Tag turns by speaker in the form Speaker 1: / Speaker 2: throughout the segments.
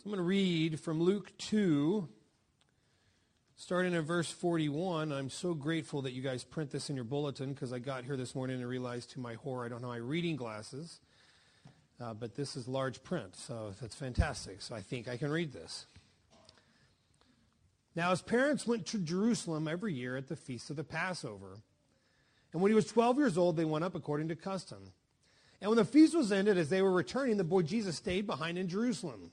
Speaker 1: So I'm going to read from Luke 2, starting at verse 41. I'm so grateful that you guys print this in your bulletin because I got here this morning and realized to my horror I don't have my reading glasses. Uh, but this is large print, so that's fantastic. So I think I can read this. Now, his parents went to Jerusalem every year at the feast of the Passover. And when he was 12 years old, they went up according to custom. And when the feast was ended, as they were returning, the boy Jesus stayed behind in Jerusalem.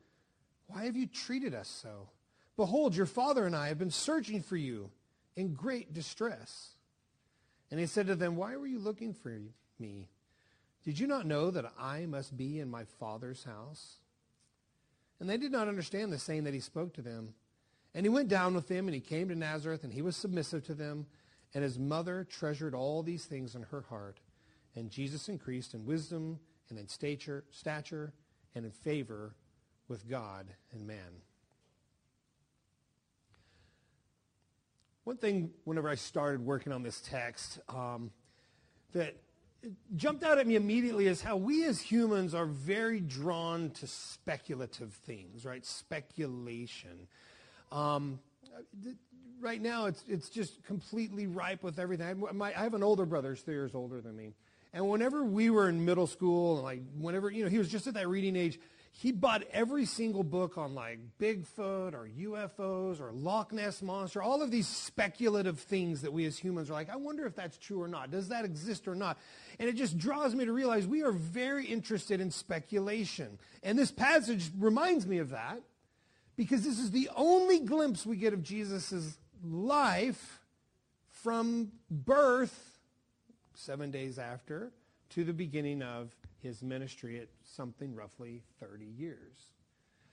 Speaker 1: why have you treated us so? Behold, your father and I have been searching for you in great distress. And he said to them, Why were you looking for me? Did you not know that I must be in my father's house? And they did not understand the saying that he spoke to them. And he went down with them, and he came to Nazareth, and he was submissive to them. And his mother treasured all these things in her heart. And Jesus increased in wisdom and in stature, stature and in favor with God and man. One thing, whenever I started working on this text, um, that jumped out at me immediately is how we as humans are very drawn to speculative things, right? Speculation. Um, right now, it's, it's just completely ripe with everything. I, my, I have an older brother, he's three years older than me. And whenever we were in middle school, and like whenever, you know, he was just at that reading age, he bought every single book on like Bigfoot or UFOs or Loch Ness Monster, all of these speculative things that we as humans are like, I wonder if that's true or not. Does that exist or not? And it just draws me to realize we are very interested in speculation. And this passage reminds me of that because this is the only glimpse we get of Jesus' life from birth, seven days after, to the beginning of his ministry at something roughly 30 years.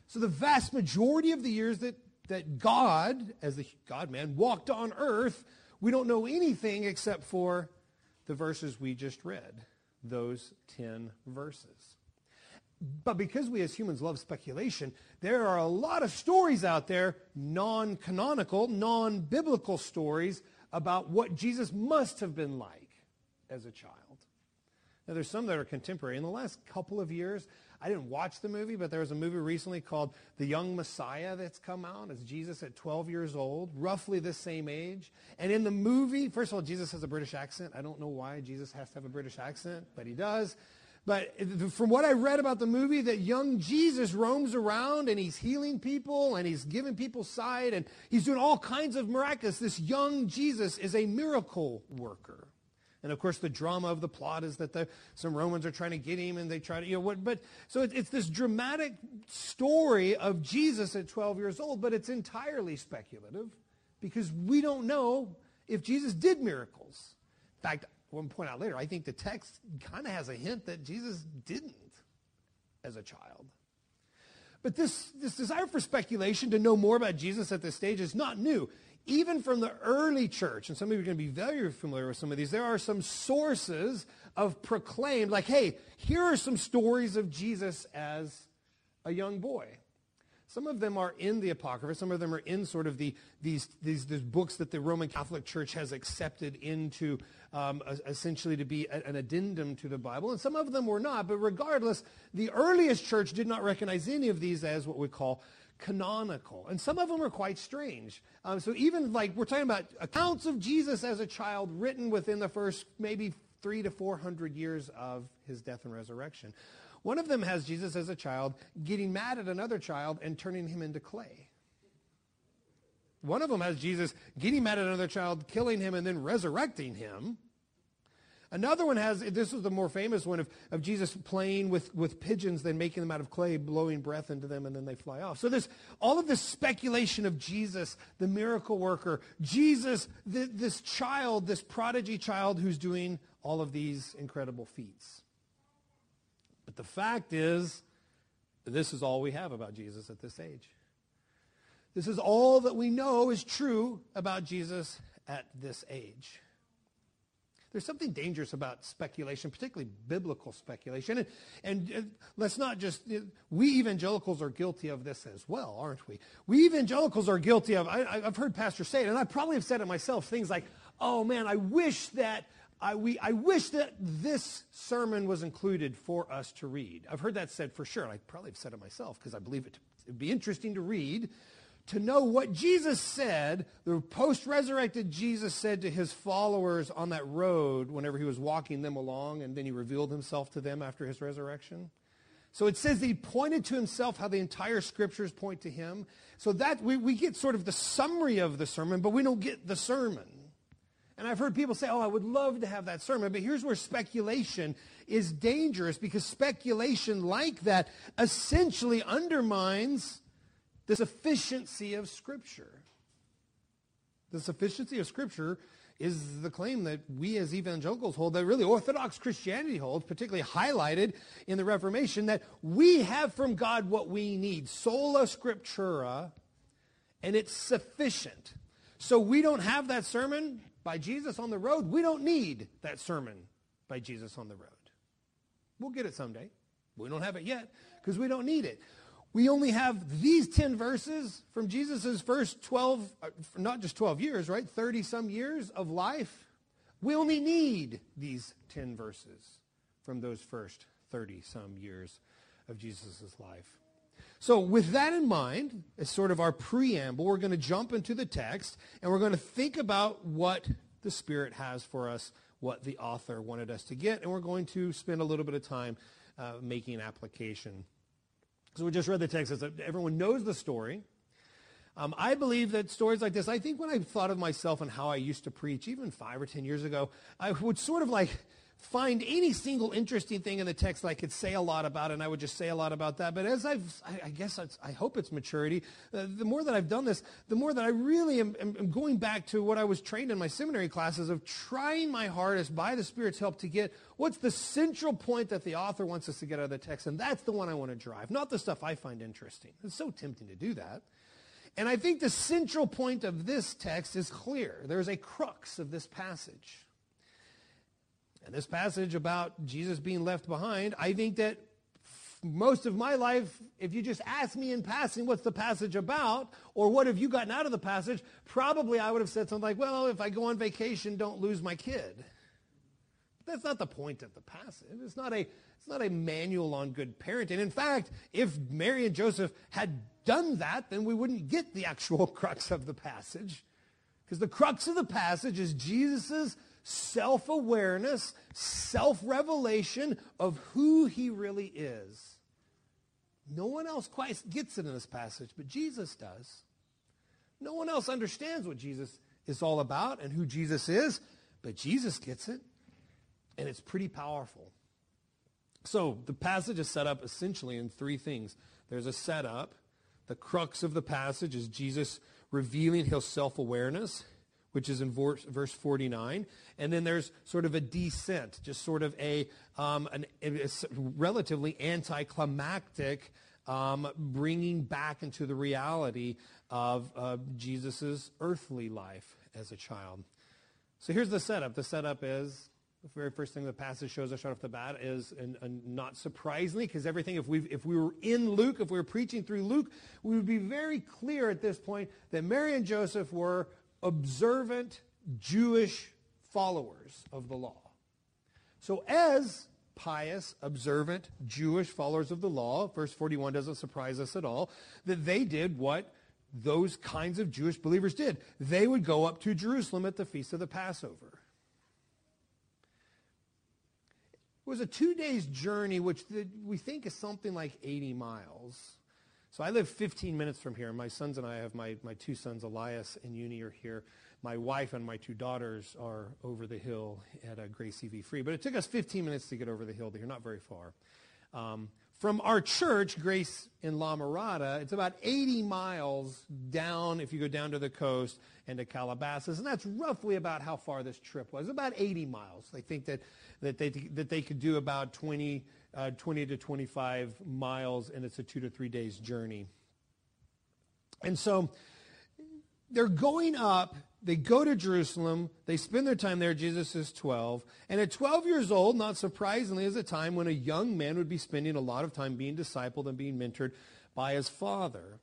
Speaker 1: So the vast majority of the years that, that God, as the God man, walked on earth, we don't know anything except for the verses we just read, those 10 verses. But because we as humans love speculation, there are a lot of stories out there, non canonical, non biblical stories, about what Jesus must have been like as a child. Now, there's some that are contemporary. In the last couple of years, I didn't watch the movie, but there was a movie recently called The Young Messiah that's come out. It's Jesus at 12 years old, roughly the same age. And in the movie, first of all, Jesus has a British accent. I don't know why Jesus has to have a British accent, but he does. But from what I read about the movie, that young Jesus roams around and he's healing people and he's giving people sight and he's doing all kinds of miraculous. This young Jesus is a miracle worker. And of course, the drama of the plot is that the, some Romans are trying to get him, and they try to, you know, what? But so it, it's this dramatic story of Jesus at 12 years old, but it's entirely speculative because we don't know if Jesus did miracles. In fact, I want to point out later, I think the text kind of has a hint that Jesus didn't as a child. But this, this desire for speculation to know more about Jesus at this stage is not new even from the early church, and some of you are going to be very familiar with some of these, there are some sources of proclaimed, like, hey, here are some stories of Jesus as a young boy. Some of them are in the Apocrypha. Some of them are in sort of the, these, these, these books that the Roman Catholic Church has accepted into um, essentially to be an addendum to the Bible. And some of them were not. But regardless, the earliest church did not recognize any of these as what we call canonical. And some of them are quite strange. Um, so even like we're talking about accounts of Jesus as a child written within the first maybe three to four hundred years of his death and resurrection. One of them has Jesus as a child getting mad at another child and turning him into clay. One of them has Jesus getting mad at another child, killing him, and then resurrecting him. Another one has, this is the more famous one of, of Jesus playing with, with pigeons, then making them out of clay, blowing breath into them, and then they fly off. So there's all of this speculation of Jesus, the miracle worker, Jesus, the, this child, this prodigy child who's doing all of these incredible feats. But the fact is, this is all we have about Jesus at this age. This is all that we know is true about Jesus at this age. There's something dangerous about speculation, particularly biblical speculation. And, and let's not just, we evangelicals are guilty of this as well, aren't we? We evangelicals are guilty of, I, have heard pastors say it, and I probably have said it myself, things like, oh man, I wish that, I, we, I wish that this sermon was included for us to read. I've heard that said for sure. I probably have said it myself because I believe it'd be interesting to read to know what Jesus said, the post resurrected Jesus said to his followers on that road whenever he was walking them along, and then he revealed himself to them after his resurrection. So it says that he pointed to himself how the entire scriptures point to him. So that we, we get sort of the summary of the sermon, but we don't get the sermon. And I've heard people say, oh, I would love to have that sermon. But here's where speculation is dangerous because speculation like that essentially undermines the sufficiency of Scripture. The sufficiency of Scripture is the claim that we as evangelicals hold, that really Orthodox Christianity holds, particularly highlighted in the Reformation, that we have from God what we need, sola scriptura, and it's sufficient. So we don't have that sermon by Jesus on the road. We don't need that sermon by Jesus on the road. We'll get it someday. We don't have it yet because we don't need it we only have these 10 verses from Jesus' first 12, uh, not just 12 years, right? 30 some years of life. We only need these 10 verses from those first 30 some years of Jesus' life. So, with that in mind, as sort of our preamble, we're going to jump into the text and we're going to think about what the Spirit has for us, what the author wanted us to get, and we're going to spend a little bit of time uh, making an application so we just read the text. Everyone knows the story. Um, I believe that stories like this, I think when I thought of myself and how I used to preach, even five or ten years ago, I would sort of like find any single interesting thing in the text I could say a lot about, and I would just say a lot about that. But as I've, I, guess I hope it's maturity. Uh, the more that I've done this, the more that I really am, am going back to what I was trained in my seminary classes of trying my hardest by the Spirit's help to get what's the central point that the author wants us to get out of the text, and that's the one I want to drive, not the stuff I find interesting. It's so tempting to do that. And I think the central point of this text is clear. There's a crux of this passage. And this passage about Jesus being left behind, I think that most of my life, if you just ask me in passing what's the passage about, or what have you gotten out of the passage, probably I would have said something like, well, if I go on vacation, don't lose my kid. But that's not the point of the passage. It's not a, it's not a manual on good parenting. In fact, if Mary and Joseph had done that, then we wouldn't get the actual crux of the passage. Because the crux of the passage is Jesus' self awareness, self revelation of who he really is. No one else quite gets it in this passage, but Jesus does. No one else understands what Jesus is all about and who Jesus is, but Jesus gets it, and it's pretty powerful. So the passage is set up essentially in three things there's a setup. The crux of the passage is Jesus revealing his self awareness which is in verse 49. And then there's sort of a descent, just sort of a, um, an, a relatively anticlimactic um, bringing back into the reality of uh, Jesus' earthly life as a child. So here's the setup. The setup is the very first thing the passage shows us right off the bat is, and, and not surprisingly, because everything, if we if we were in Luke, if we were preaching through Luke, we would be very clear at this point that Mary and Joseph were observant Jewish followers of the law. So, as pious, observant Jewish followers of the law, verse 41 doesn't surprise us at all, that they did what those kinds of Jewish believers did. They would go up to Jerusalem at the feast of the Passover. It was a two days journey, which we think is something like 80 miles. So I live 15 minutes from here. My sons and I have my, my two sons, Elias and Uni, are here. My wife and my two daughters are over the hill at a Grace EV Free. But it took us 15 minutes to get over the hill You're not very far. Um, from our church, Grace in La Mirada, it's about 80 miles down, if you go down to the coast, and to Calabasas. And that's roughly about how far this trip was, about 80 miles. They think that, that, they, that they could do about 20 uh, 20 to 25 miles, and it's a two to three days journey. And so they're going up. They go to Jerusalem. They spend their time there. Jesus is 12. And at 12 years old, not surprisingly, is a time when a young man would be spending a lot of time being discipled and being mentored by his father.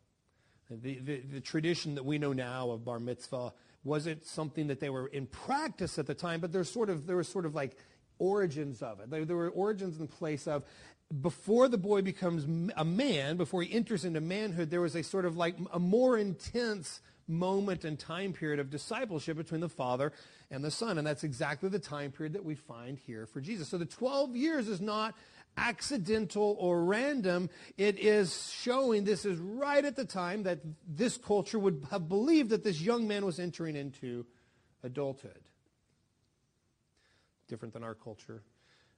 Speaker 1: The, the, the tradition that we know now of bar mitzvah wasn't something that they were in practice at the time, but there's sort of, there was sort of like origins of it. There, there were origins in place of before the boy becomes a man, before he enters into manhood, there was a sort of like a more intense moment and time period of discipleship between the Father and the Son. And that's exactly the time period that we find here for Jesus. So the 12 years is not accidental or random. It is showing this is right at the time that this culture would have believed that this young man was entering into adulthood. Different than our culture,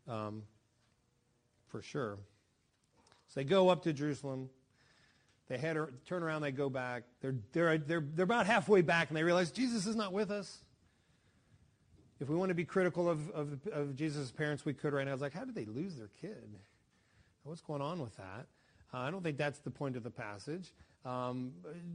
Speaker 1: um, for sure. So they go up to Jerusalem. They head, turn around, they go back. They're, they're, they're, they're about halfway back, and they realize Jesus is not with us. If we want to be critical of, of, of Jesus' parents, we could right now. It's like, how did they lose their kid? What's going on with that? Uh, I don't think that's the point of the passage. Um,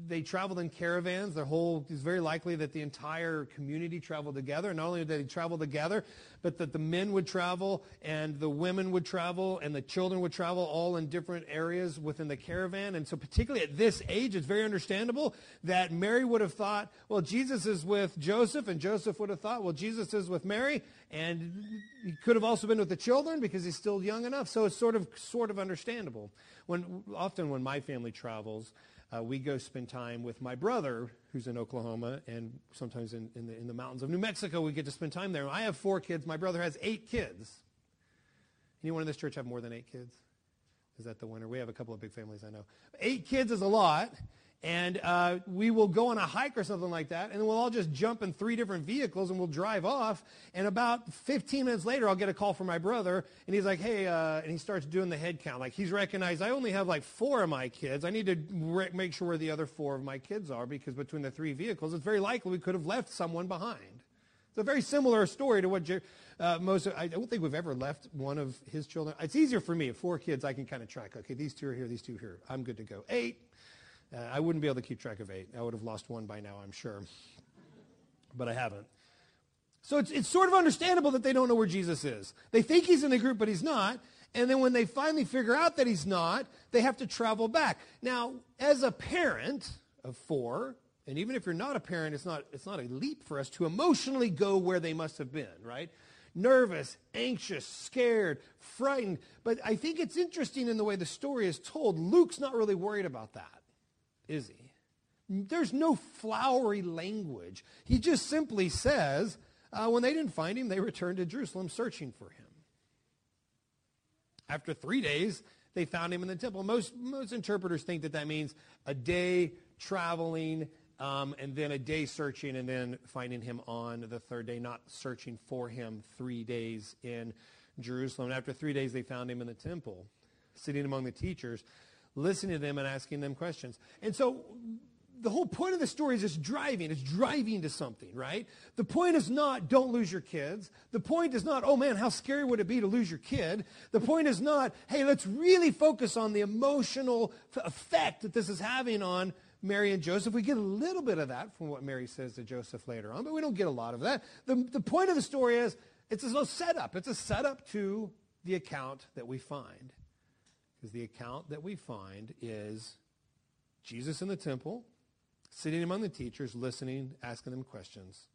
Speaker 1: they traveled in caravans. The whole it's very likely that the entire community traveled together. Not only did they travel together, but that the men would travel and the women would travel and the children would travel all in different areas within the caravan. And so, particularly at this age, it's very understandable that Mary would have thought, well, Jesus is with Joseph, and Joseph would have thought, well, Jesus is with Mary, and he could have also been with the children because he's still young enough. So it's sort of sort of understandable. When often when my family travels uh, we go spend time with my brother who's in Oklahoma and sometimes in, in, the, in the mountains of New Mexico. We get to spend time there. I have four kids. My brother has eight kids. Anyone in this church have more than eight kids? Is that the winner? We have a couple of big families, I know. Eight kids is a lot and uh, we will go on a hike or something like that, and then we'll all just jump in three different vehicles and we'll drive off. And about 15 minutes later, I'll get a call from my brother, and he's like, "Hey," uh, and he starts doing the head count. Like he's recognized I only have like four of my kids. I need to re- make sure where the other four of my kids are because between the three vehicles, it's very likely we could have left someone behind. It's a very similar story to what uh, most. I don't think we've ever left one of his children. It's easier for me. Four kids, I can kind of track. Okay, these two are here, these two are here. I'm good to go. Eight uh, I wouldn't be able to keep track of eight. I would have lost one by now, I'm sure. But I haven't. So it's, it's sort of understandable that they don't know where Jesus is. They think he's in the group, but he's not. And then when they finally figure out that he's not, they have to travel back. Now, as a parent of four, and even if you're not a parent, it's not, it's not a leap for us to emotionally go where they must have been, right? Nervous, anxious, scared, frightened. But I think it's interesting in the way the story is told. Luke's not really worried about that is he? There's no flowery language. He just simply says, uh, when they didn't find him, they returned to Jerusalem searching for him. After three days, they found him in the temple. Most, most interpreters think that that means a day traveling um, and then a day searching and then finding him on the third day, not searching for him three days in Jerusalem. And after three days, they found him in the temple, sitting among the teachers listening to them and asking them questions. And so the whole point of the story is just driving. It's driving to something, right? The point is not don't lose your kids. The point is not, oh man, how scary would it be to lose your kid? The point is not, hey, let's really focus on the emotional effect that this is having on Mary and Joseph. We get a little bit of that from what Mary says to Joseph later on, but we don't get a lot of that. The, the point of the story is it's a little setup. It's a setup to the account that we find. Because the account that we find is Jesus in the temple, sitting among the teachers, listening, asking them questions.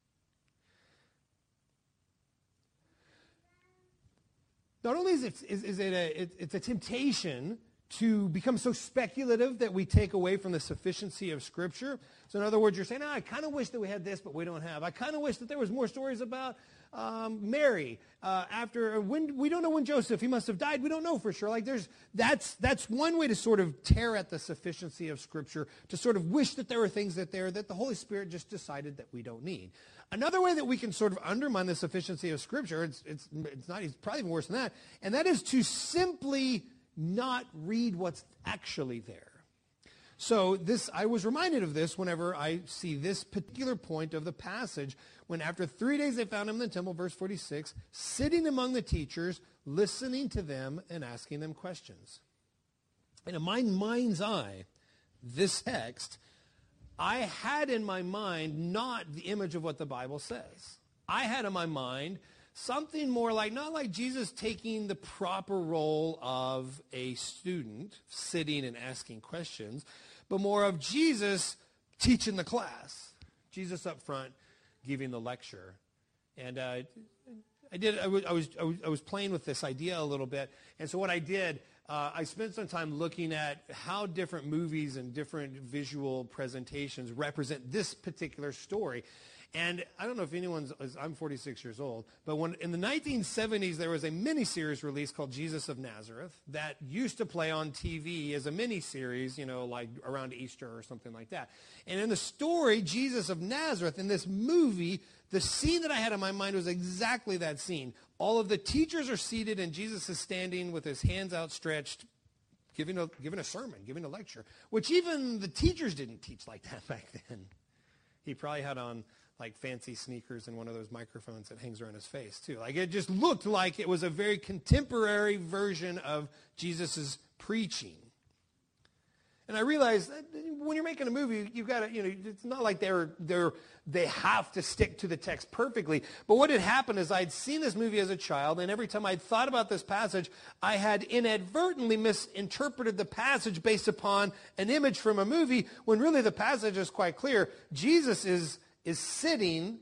Speaker 1: Not only is it, is, is it a, it, it's a temptation to become so speculative that we take away from the sufficiency of Scripture. So, in other words, you're saying, oh, I kind of wish that we had this, but we don't have. I kind of wish that there was more stories about um, Mary uh, after when we don't know when Joseph he must have died. We don't know for sure. Like there's that's that's one way to sort of tear at the sufficiency of Scripture to sort of wish that there were things that there that the Holy Spirit just decided that we don't need. Another way that we can sort of undermine the sufficiency of Scripture, it's it's it's not it's probably even worse than that, and that is to simply not read what's actually there. So this, I was reminded of this whenever I see this particular point of the passage, when after three days they found him in the temple, verse 46, sitting among the teachers, listening to them and asking them questions. In my mind's eye, this text I had in my mind not the image of what the Bible says. I had in my mind something more like, not like Jesus taking the proper role of a student, sitting and asking questions, but more of Jesus teaching the class. Jesus up front giving the lecture. And uh, I did. I was, I was, I was playing with this idea a little bit. And so what I did, uh, I spent some time looking at how different movies and different visual presentations represent this particular story. And I don't know if anyone's, I'm 46 years old, but when in the 1970s there was a miniseries released called Jesus of Nazareth that used to play on TV as a miniseries, you know, like around Easter or something like that. And in the story, Jesus of Nazareth, in this movie, the scene that I had in my mind was exactly that scene. All of the teachers are seated and Jesus is standing with his hands outstretched, giving a, giving a sermon, giving a lecture, which even the teachers didn't teach like that back then. He probably had on like fancy sneakers and one of those microphones that hangs around his face too. Like it just looked like it was a very contemporary version of Jesus' preaching. And I realized when you're making a movie, you've got to, you know, it's not like they're, they're, they have to stick to the text perfectly. But what had happened is I'd seen this movie as a child, and every time I'd thought about this passage, I had inadvertently misinterpreted the passage based upon an image from a movie, when really the passage is quite clear. Jesus is is sitting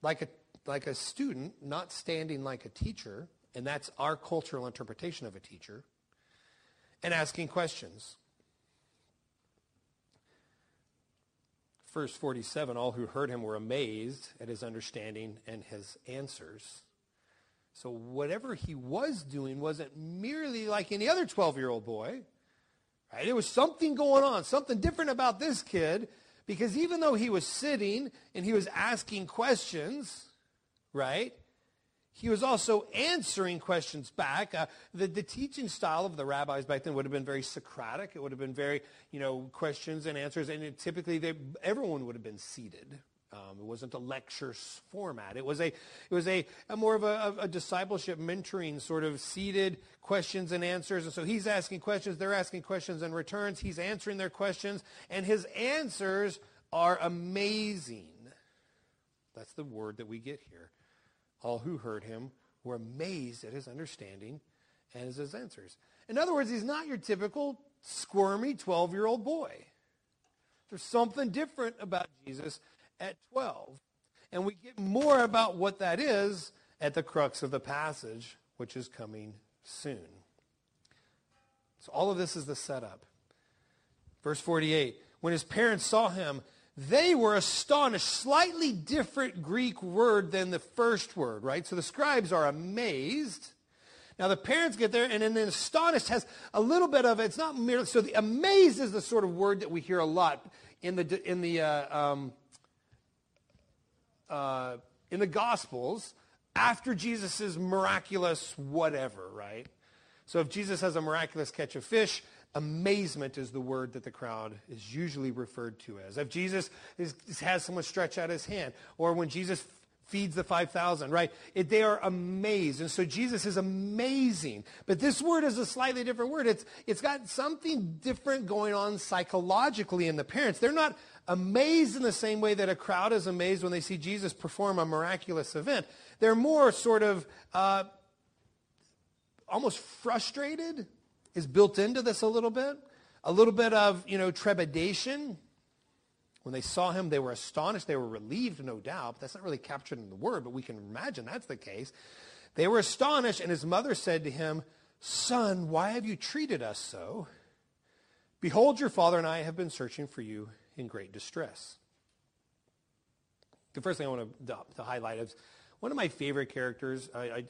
Speaker 1: like a, like a student, not standing like a teacher, and that's our cultural interpretation of a teacher, and asking questions. Verse 47 All who heard him were amazed at his understanding and his answers. So, whatever he was doing wasn't merely like any other 12 year old boy. Right? There was something going on, something different about this kid because even though he was sitting and he was asking questions, right? He was also answering questions back. Uh, the, the teaching style of the rabbis back then would have been very Socratic. It would have been very, you know, questions and answers. And typically, they, everyone would have been seated. Um, it wasn't a lecture format. It was a, it was a, a more of a, a, discipleship mentoring sort of seated questions and answers. And so he's asking questions, they're asking questions and returns. He's answering their questions, and his answers are amazing. That's the word that we get here. All who heard him were amazed at his understanding and his answers. In other words, he's not your typical squirmy 12 year old boy. There's something different about Jesus at 12. And we get more about what that is at the crux of the passage, which is coming soon. So all of this is the setup. Verse 48 When his parents saw him, they were astonished. Slightly different Greek word than the first word, right? So the scribes are amazed. Now the parents get there, and then astonished has a little bit of it. It's not merely so. The amazed is the sort of word that we hear a lot in the in the uh, um, uh, in the Gospels after Jesus' miraculous whatever, right? So if Jesus has a miraculous catch of fish, amazement is the word that the crowd is usually referred to as. If Jesus is, has someone stretch out his hand, or when Jesus feeds the 5,000, right? It, they are amazed. And so Jesus is amazing. But this word is a slightly different word. It's, it's got something different going on psychologically in the parents. They're not amazed in the same way that a crowd is amazed when they see Jesus perform a miraculous event. They're more sort of uh, almost frustrated, is built into this a little bit. A little bit of, you know, trepidation. When they saw him, they were astonished. They were relieved, no doubt. That's not really captured in the word, but we can imagine that's the case. They were astonished, and his mother said to him, Son, why have you treated us so? Behold, your father and I have been searching for you in great distress. The first thing I want to, to highlight is one of my favorite characters I, I,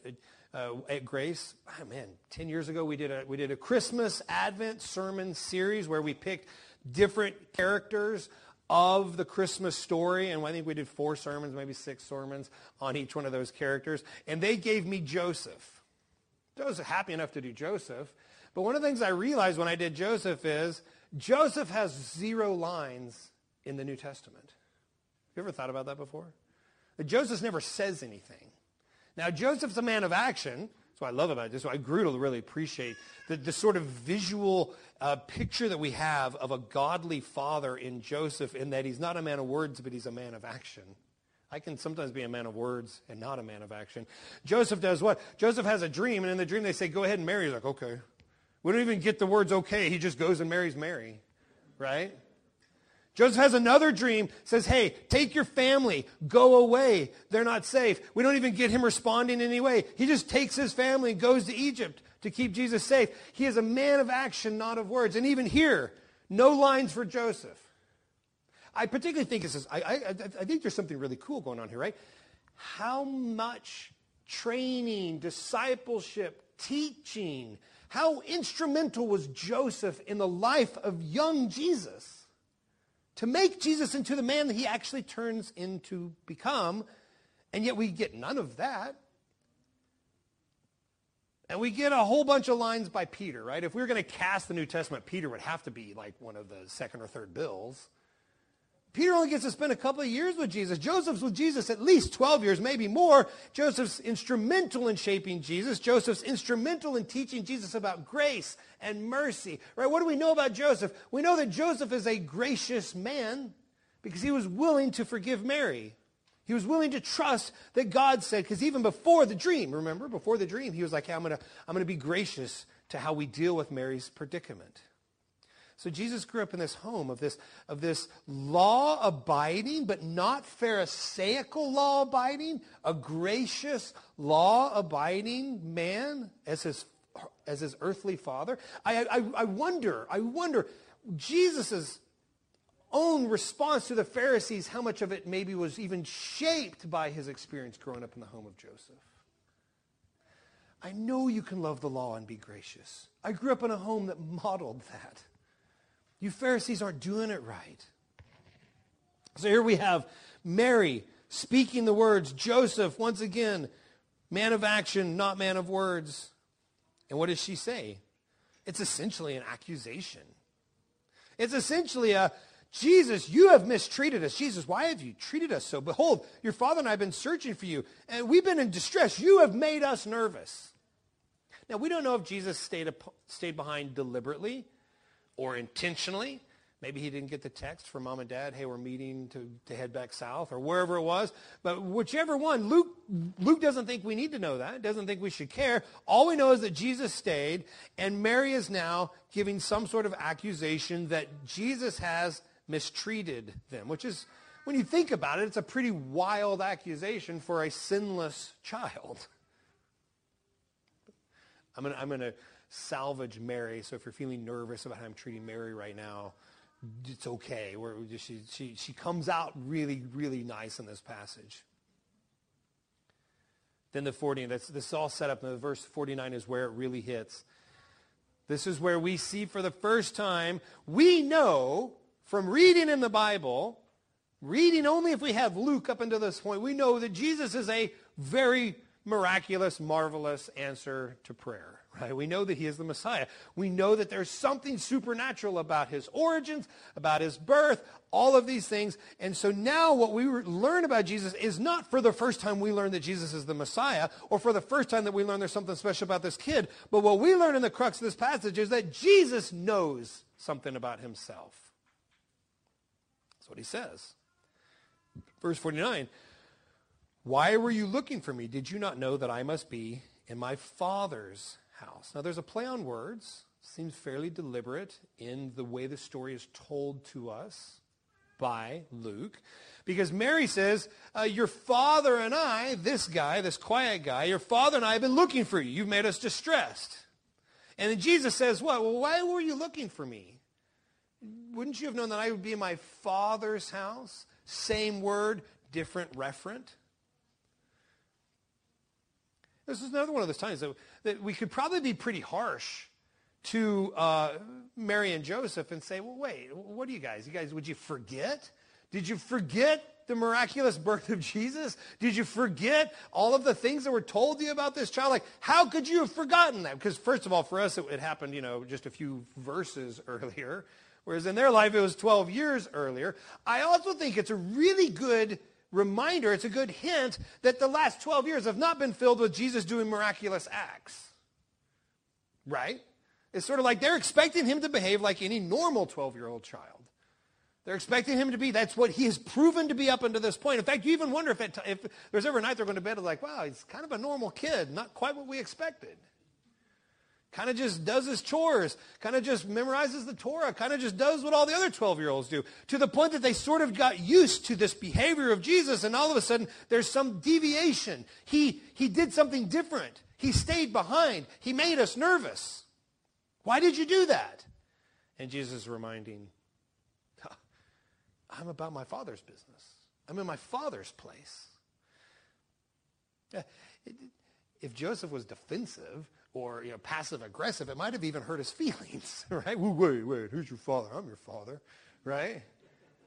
Speaker 1: uh, at Grace. Oh, man, 10 years ago we did, a, we did a Christmas Advent sermon series where we picked different characters of the Christmas story. And I think we did four sermons, maybe six sermons on each one of those characters. And they gave me Joseph. I was happy enough to do Joseph. But one of the things I realized when I did Joseph is Joseph has zero lines in the New Testament. You ever thought about that before? Joseph never says anything. Now, Joseph's a man of action, That's what I love about this. So I grew to really appreciate the, the sort of visual uh, picture that we have of a godly father in Joseph in that he's not a man of words, but he's a man of action. I can sometimes be a man of words and not a man of action. Joseph does what? Joseph has a dream, and in the dream they say, go ahead and marry. He's like, okay. We don't even get the words okay. He just goes and marries Mary, right? Joseph has another dream, says, hey, take your family, go away. They're not safe. We don't even get him responding in any way. He just takes his family and goes to Egypt to keep Jesus safe. He is a man of action, not of words. And even here, no lines for Joseph. I particularly think this is, I, I, I think there's something really cool going on here, right? How much training, discipleship, teaching, how instrumental was Joseph in the life of young Jesus? to make Jesus into the man that he actually turns into become, and yet we get none of that. And we get a whole bunch of lines by Peter, right? If we were going to cast the New Testament, Peter would have to be like one of the second or third bills. Peter only gets to spend a couple of years with Jesus. Joseph's with Jesus at least 12 years, maybe more. Joseph's instrumental in shaping Jesus. Joseph's instrumental in teaching Jesus about grace and mercy. Right? What do we know about Joseph? We know that Joseph is a gracious man because he was willing to forgive Mary. He was willing to trust that God said, because even before the dream, remember, before the dream, he was like, hey, I'm going to I'm going to be gracious to how we deal with Mary's predicament. So Jesus grew up in this home of this, of this law abiding, but not Pharisaical law abiding, a gracious law abiding man as his, as his earthly father. I, I, I wonder, I wonder, Jesus' own response to the Pharisees, how much of it maybe was even shaped by his experience growing up in the home of Joseph. I know you can love the law and be gracious. I grew up in a home that modeled that. You Pharisees aren't doing it right. So here we have Mary speaking the words, Joseph, once again, man of action, not man of words. And what does she say? It's essentially an accusation. It's essentially a, Jesus, you have mistreated us. Jesus, why have you treated us so? Behold, your father and I have been searching for you, and we've been in distress. You have made us nervous. Now, we don't know if Jesus stayed, stayed behind deliberately or intentionally. Maybe he didn't get the text from mom and dad, hey, we're meeting to, to head back south, or wherever it was. But whichever one, Luke, Luke doesn't think we need to know that, doesn't think we should care. All we know is that Jesus stayed, and Mary is now giving some sort of accusation that Jesus has mistreated them, which is, when you think about it, it's a pretty wild accusation for a sinless child. I'm going to salvage Mary. So if you're feeling nervous about how I'm treating Mary right now, it's okay. Just, she, she, she comes out really, really nice in this passage. Then the 40, that's, this is all set up. the verse 49 is where it really hits. This is where we see for the first time, we know from reading in the Bible, reading only if we have Luke up until this point, we know that Jesus is a very miraculous, marvelous answer to prayer. Right? We know that he is the Messiah. We know that there's something supernatural about his origins, about his birth, all of these things. And so now what we learn about Jesus is not for the first time we learn that Jesus is the Messiah or for the first time that we learn there's something special about this kid. But what we learn in the crux of this passage is that Jesus knows something about himself. That's what he says. Verse 49 Why were you looking for me? Did you not know that I must be in my Father's house. Now, there's a play on words. Seems fairly deliberate in the way the story is told to us by Luke. Because Mary says, uh, Your father and I, this guy, this quiet guy, your father and I have been looking for you. You've made us distressed. And then Jesus says, What? Well, why were you looking for me? Wouldn't you have known that I would be in my father's house? Same word, different referent. This is another one of those times that, that we could probably be pretty harsh to uh, Mary and Joseph and say, well, wait, what are you guys? You guys, would you forget? Did you forget the miraculous birth of Jesus? Did you forget all of the things that were told to you about this child? Like, how could you have forgotten that? Because first of all, for us, it, it happened, you know, just a few verses earlier, whereas in their life, it was 12 years earlier. I also think it's a really good reminder, it's a good hint that the last 12 years have not been filled with Jesus doing miraculous acts. Right? It's sort of like they're expecting him to behave like any normal 12 year old child. They're expecting him to be, that's what he has proven to be up until this point. In fact, you even wonder if, it, if there's ever a night they're going to bed like, wow, he's kind of a normal kid, not quite what we expected. Kind of just does his chores, kind of just memorizes the Torah, kind of just does what all the other 12 year olds do, to the point that they sort of got used to this behavior of Jesus, and all of a sudden there's some deviation. He, he did something different. He stayed behind. He made us nervous. Why did you do that? And Jesus is reminding I'm about my father's business. I'm in my father's place. If Joseph was defensive or you know, passive aggressive, it might have even hurt his feelings, right? Wait, wait, who's your father? I'm your father, right?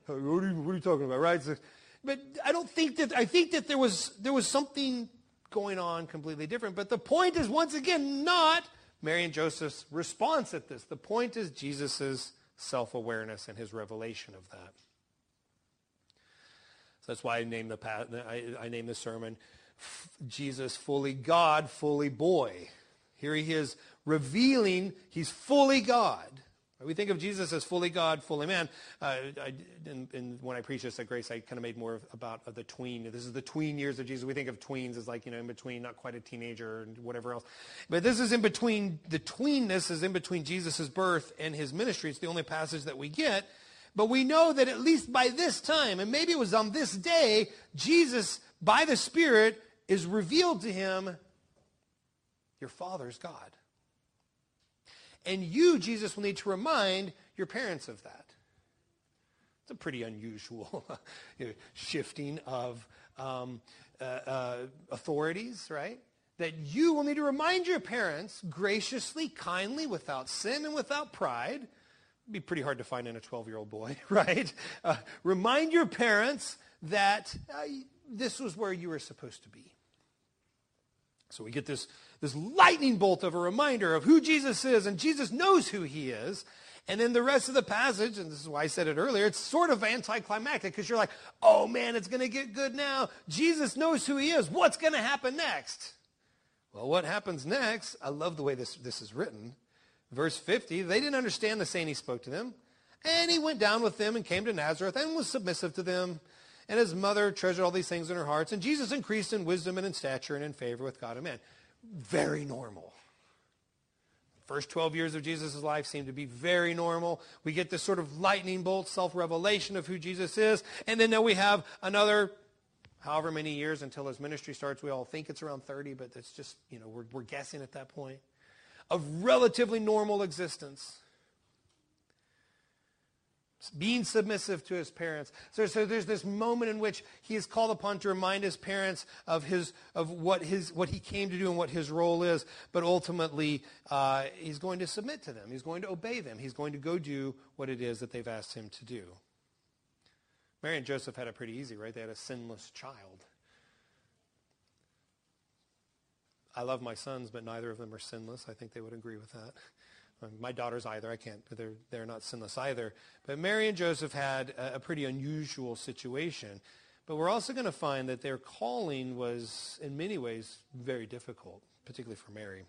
Speaker 1: What are you, what are you talking about, right? So, but I don't think that, I think that there was, there was something going on completely different. But the point is, once again, not Mary and Joseph's response at this. The point is Jesus' self-awareness and his revelation of that. So that's why I named the, I, I named the sermon Jesus fully God, fully boy. Here he is revealing he's fully God. We think of Jesus as fully God, fully man. Uh, I, and, and, when I preach this at Grace, I kind of made more about the tween. This is the tween years of Jesus. We think of tweens as like, you know, in between, not quite a teenager and whatever else. But this is in between, the tweenness is in between Jesus' birth and his ministry. It's the only passage that we get. But we know that at least by this time, and maybe it was on this day, Jesus, by the Spirit, is revealed to him, your Father's God. And you, Jesus, will need to remind your parents of that. It's a pretty unusual shifting of um, uh, uh, authorities, right? That you will need to remind your parents graciously, kindly, without sin and without pride, be pretty hard to find in a 12-year-old boy, right? Uh, remind your parents that uh, this was where you were supposed to be. So we get this, this lightning bolt of a reminder of who Jesus is, and Jesus knows who he is. And then the rest of the passage, and this is why I said it earlier, it's sort of anticlimactic because you're like, oh man, it's going to get good now. Jesus knows who he is. What's going to happen next? Well, what happens next? I love the way this, this is written. Verse 50, they didn't understand the saying he spoke to them. And he went down with them and came to Nazareth and was submissive to them. And his mother treasured all these things in her hearts. And Jesus increased in wisdom and in stature and in favor with God and man. Very normal. First 12 years of Jesus' life seem to be very normal. We get this sort of lightning bolt self-revelation of who Jesus is. And then now we have another however many years until his ministry starts. We all think it's around 30, but it's just, you know, we're, we're guessing at that point of relatively normal existence. Being submissive to his parents. So, so there's this moment in which he is called upon to remind his parents of, his, of what, his, what he came to do and what his role is. But ultimately, uh, he's going to submit to them. He's going to obey them. He's going to go do what it is that they've asked him to do. Mary and Joseph had it pretty easy, right? They had a sinless child. I love my sons, but neither of them are sinless. I think they would agree with that. My daughters either. I can't. They're, they're not sinless either. But Mary and Joseph had a, a pretty unusual situation. But we're also going to find that their calling was, in many ways, very difficult, particularly for Mary.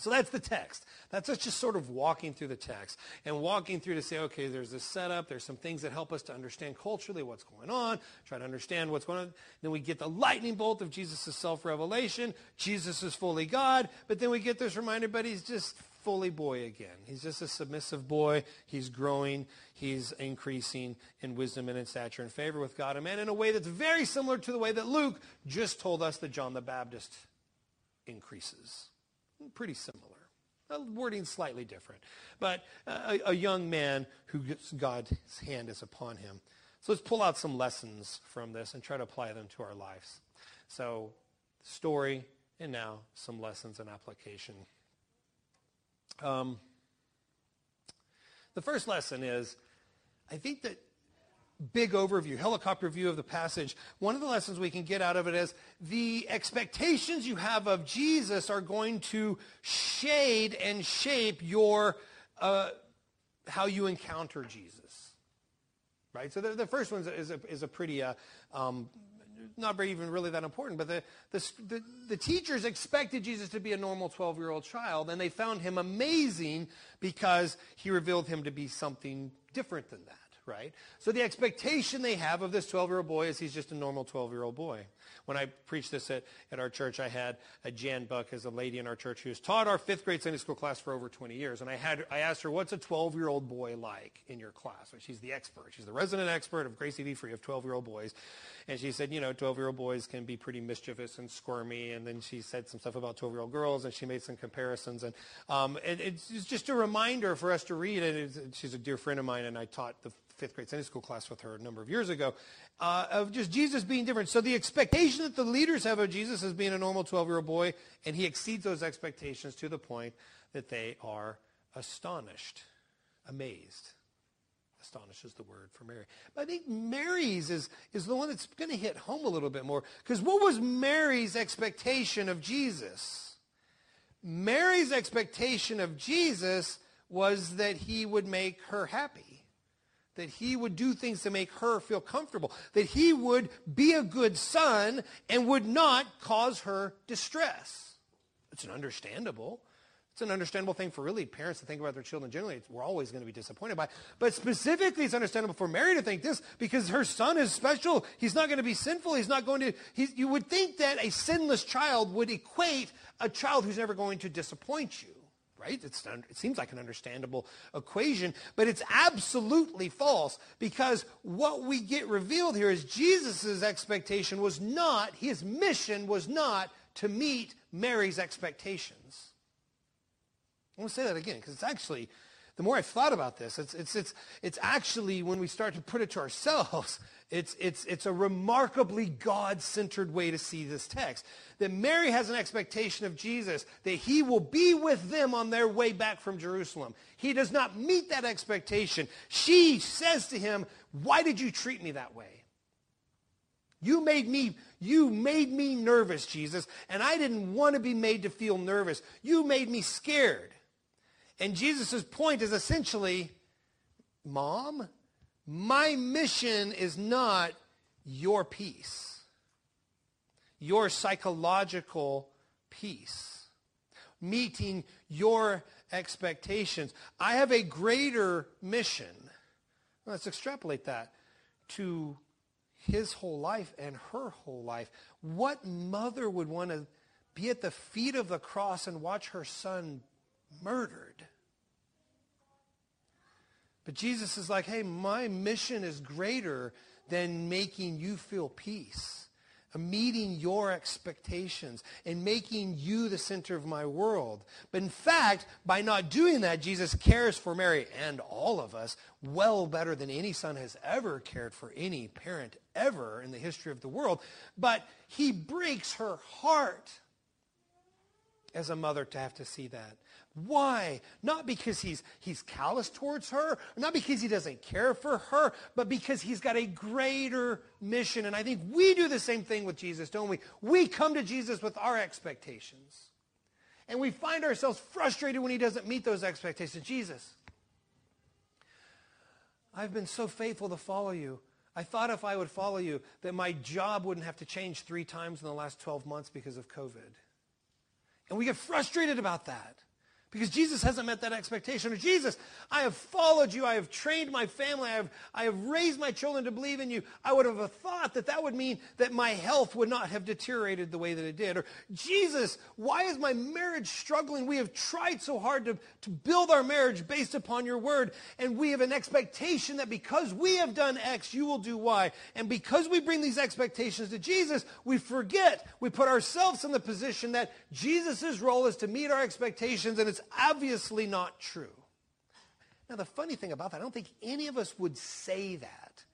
Speaker 1: So that's the text. That's us just sort of walking through the text and walking through to say, okay, there's this setup. There's some things that help us to understand culturally what's going on, try to understand what's going on. Then we get the lightning bolt of Jesus' self-revelation. Jesus is fully God. But then we get this reminder, but he's just fully boy again. He's just a submissive boy. He's growing. He's increasing in wisdom and in stature and favor with God and man in a way that's very similar to the way that Luke just told us that John the Baptist increases. Pretty similar. A wording slightly different. But a, a young man who God's hand is upon him. So let's pull out some lessons from this and try to apply them to our lives. So, story, and now some lessons and application. Um, the first lesson is I think that big overview, helicopter view of the passage, one of the lessons we can get out of it is the expectations you have of Jesus are going to shade and shape your uh, how you encounter Jesus. right? So the, the first one is a, is a pretty, uh, um, not even really that important, but the, the, the, teachers expected Jesus to be a normal 12-year-old child, and they found him amazing because he revealed him to be something different than that right? So the expectation they have of this 12-year-old boy is he's just a normal 12-year-old boy. When I preached this at, at our church, I had a Jan Buck as a lady in our church who has taught our fifth grade Sunday school class for over 20 years. And I, had, I asked her, what's a 12-year-old boy like in your class? Well, she's the expert. She's the resident expert of Gracie V. Free of 12-year-old boys. And she said, you know, 12-year-old boys can be pretty mischievous and squirmy. And then she said some stuff about 12-year-old girls, and she made some comparisons. And, um, and it's just a reminder for us to read. And she's a dear friend of mine, and I taught the fifth grade Sunday school class with her a number of years ago, uh, of just Jesus being different. So the expectation that the leaders have of Jesus as being a normal 12-year-old boy, and he exceeds those expectations to the point that they are astonished, amazed. Astonishes the word for Mary. But I think Mary's is, is the one that's going to hit home a little bit more. Because what was Mary's expectation of Jesus? Mary's expectation of Jesus was that he would make her happy that he would do things to make her feel comfortable, that he would be a good son and would not cause her distress. It's an understandable. It's an understandable thing for really parents to think about their children generally. We're always going to be disappointed by. But specifically, it's understandable for Mary to think this because her son is special. He's not going to be sinful. He's not going to. you would think that a sinless child would equate a child who's never going to disappoint you right? It seems like an understandable equation, but it's absolutely false because what we get revealed here is Jesus' expectation was not, his mission was not to meet Mary's expectations. I want to say that again because it's actually, the more I've thought about this, it's, it's, it's, it's actually when we start to put it to ourselves, it's, it's, it's a remarkably God-centered way to see this text. That Mary has an expectation of Jesus, that he will be with them on their way back from Jerusalem. He does not meet that expectation. She says to him, why did you treat me that way? You made me, you made me nervous, Jesus, and I didn't want to be made to feel nervous. You made me scared. And Jesus' point is essentially, Mom, my mission is not your peace, your psychological peace, meeting your expectations. I have a greater mission. Let's extrapolate that to his whole life and her whole life. What mother would want to be at the feet of the cross and watch her son murdered? But Jesus is like, hey, my mission is greater than making you feel peace, meeting your expectations, and making you the center of my world. But in fact, by not doing that, Jesus cares for Mary and all of us well better than any son has ever cared for any parent ever in the history of the world. But he breaks her heart as a mother to have to see that. Why? Not because he's, he's callous towards her, not because he doesn't care for her, but because he's got a greater mission. And I think we do the same thing with Jesus, don't we? We come to Jesus with our expectations. And we find ourselves frustrated when he doesn't meet those expectations. Jesus, I've been so faithful to follow you. I thought if I would follow you, that my job wouldn't have to change three times in the last 12 months because of COVID. And we get frustrated about that because Jesus hasn't met that expectation. Or Jesus, I have followed you. I have trained my family. I have, I have raised my children to believe in you. I would have thought that that would mean that my health would not have deteriorated the way that it did. Or Jesus, why is my marriage struggling? We have tried so hard to, to build our marriage based upon your word. And we have an expectation that because we have done X, you will do Y. And because we bring these expectations to Jesus, we forget. We put ourselves in the position that Jesus' role is to meet our expectations and it's obviously not true. Now, the funny thing about that, I don't think any of us would say that.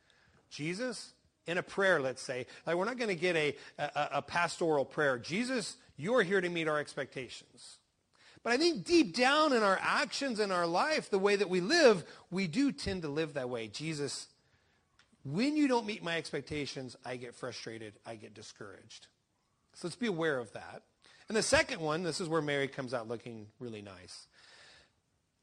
Speaker 1: Jesus, in a prayer, let's say, like we're not going to get a, a, a pastoral prayer. Jesus, you're here to meet our expectations. But I think deep down in our actions in our life, the way that we live, we do tend to live that way. Jesus, when you don't meet my expectations, I get frustrated, I get discouraged. So let's be aware of that. And the second one, this is where Mary comes out looking really nice.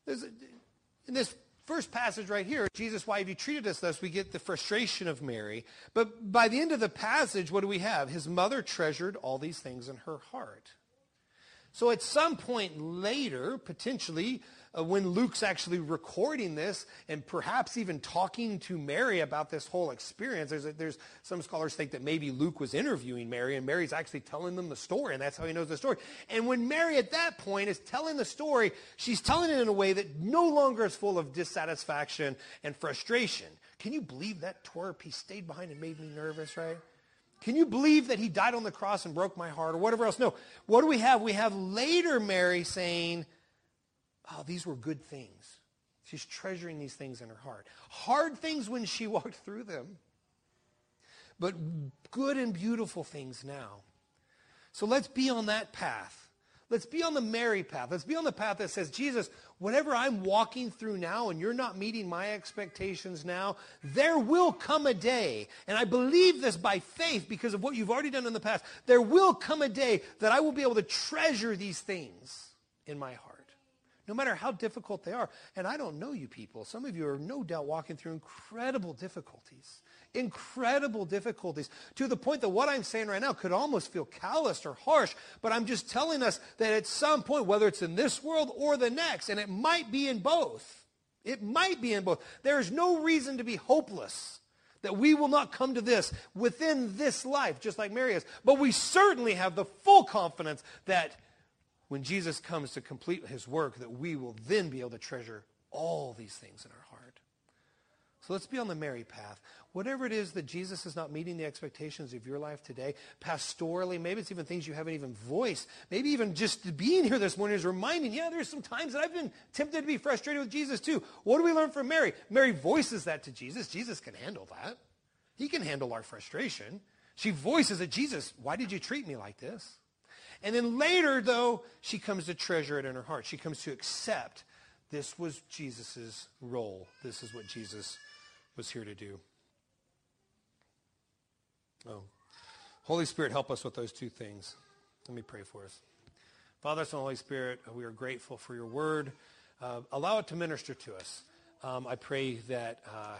Speaker 1: in this first passage right here, Jesus, why have you treated us thus? We get the frustration of Mary. But by the end of the passage, what do we have? His mother treasured all these things in her heart. So at some point later, potentially, Uh, when Luke's actually recording this and perhaps even talking to Mary about this whole experience. There's, a, there's some scholars think that maybe Luke was interviewing Mary and Mary's actually telling them the story, and that's how he knows the story. And when Mary at that point is telling the story, she's telling it in a way that no longer is full of dissatisfaction and frustration. Can you believe that twerp? He stayed behind and made me nervous, right? Can you believe that he died on the cross and broke my heart or whatever else? No. What do we have? We have later Mary saying, oh, these were good things. She's treasuring these things in her heart. Hard things when she walked through them, but good and beautiful things now. So let's be on that path. Let's be on the Mary path. Let's be on the path that says, Jesus, whatever I'm walking through now and you're not meeting my expectations now, there will come a day, and I believe this by faith because of what you've already done in the past, there will come a day that I will be able to treasure these things in my heart no matter how difficult they are. And I don't know you people. Some of you are no doubt walking through incredible difficulties. Incredible difficulties to the point that what I'm saying right now could almost feel calloused or harsh, but I'm just telling us that at some point, whether it's in this world or the next, and it might be in both, it might be in both, there is no reason to be hopeless that we will not come to this within this life, just like Mary is. But we certainly have the full confidence that when Jesus comes to complete his work, that we will then be able to treasure all these things in our heart. So let's be on the Mary path. Whatever it is that Jesus is not meeting the expectations of your life today, pastorally, maybe it's even things you haven't even voiced. Maybe even just being here this morning is reminding, yeah, there's some times that I've been tempted to be frustrated with Jesus too. What do we learn from Mary? Mary voices that to Jesus. Jesus can handle that. He can handle our frustration. She voices it, Jesus, why did you treat me like this? And then later, though, she comes to treasure it in her heart. She comes to accept this was Jesus' role. This is what Jesus was here to do. Oh. Holy Spirit, help us with those two things. Let me pray for us. Father, Son, Holy Spirit, we are grateful for your word. Uh, allow it to minister to us. Um, I pray that uh,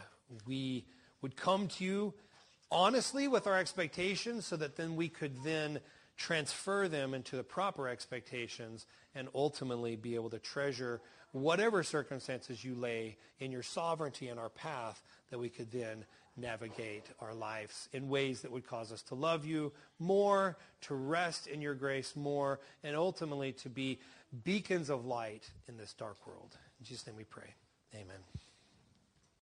Speaker 1: we would come to you honestly with our expectations so that then we could then transfer them into the proper expectations, and ultimately be able to treasure whatever circumstances you lay in your sovereignty and our path that we could then navigate our lives in ways that would cause us to love you more, to rest in your grace more, and ultimately to be beacons of light in this dark world. In Jesus' name we pray. Amen.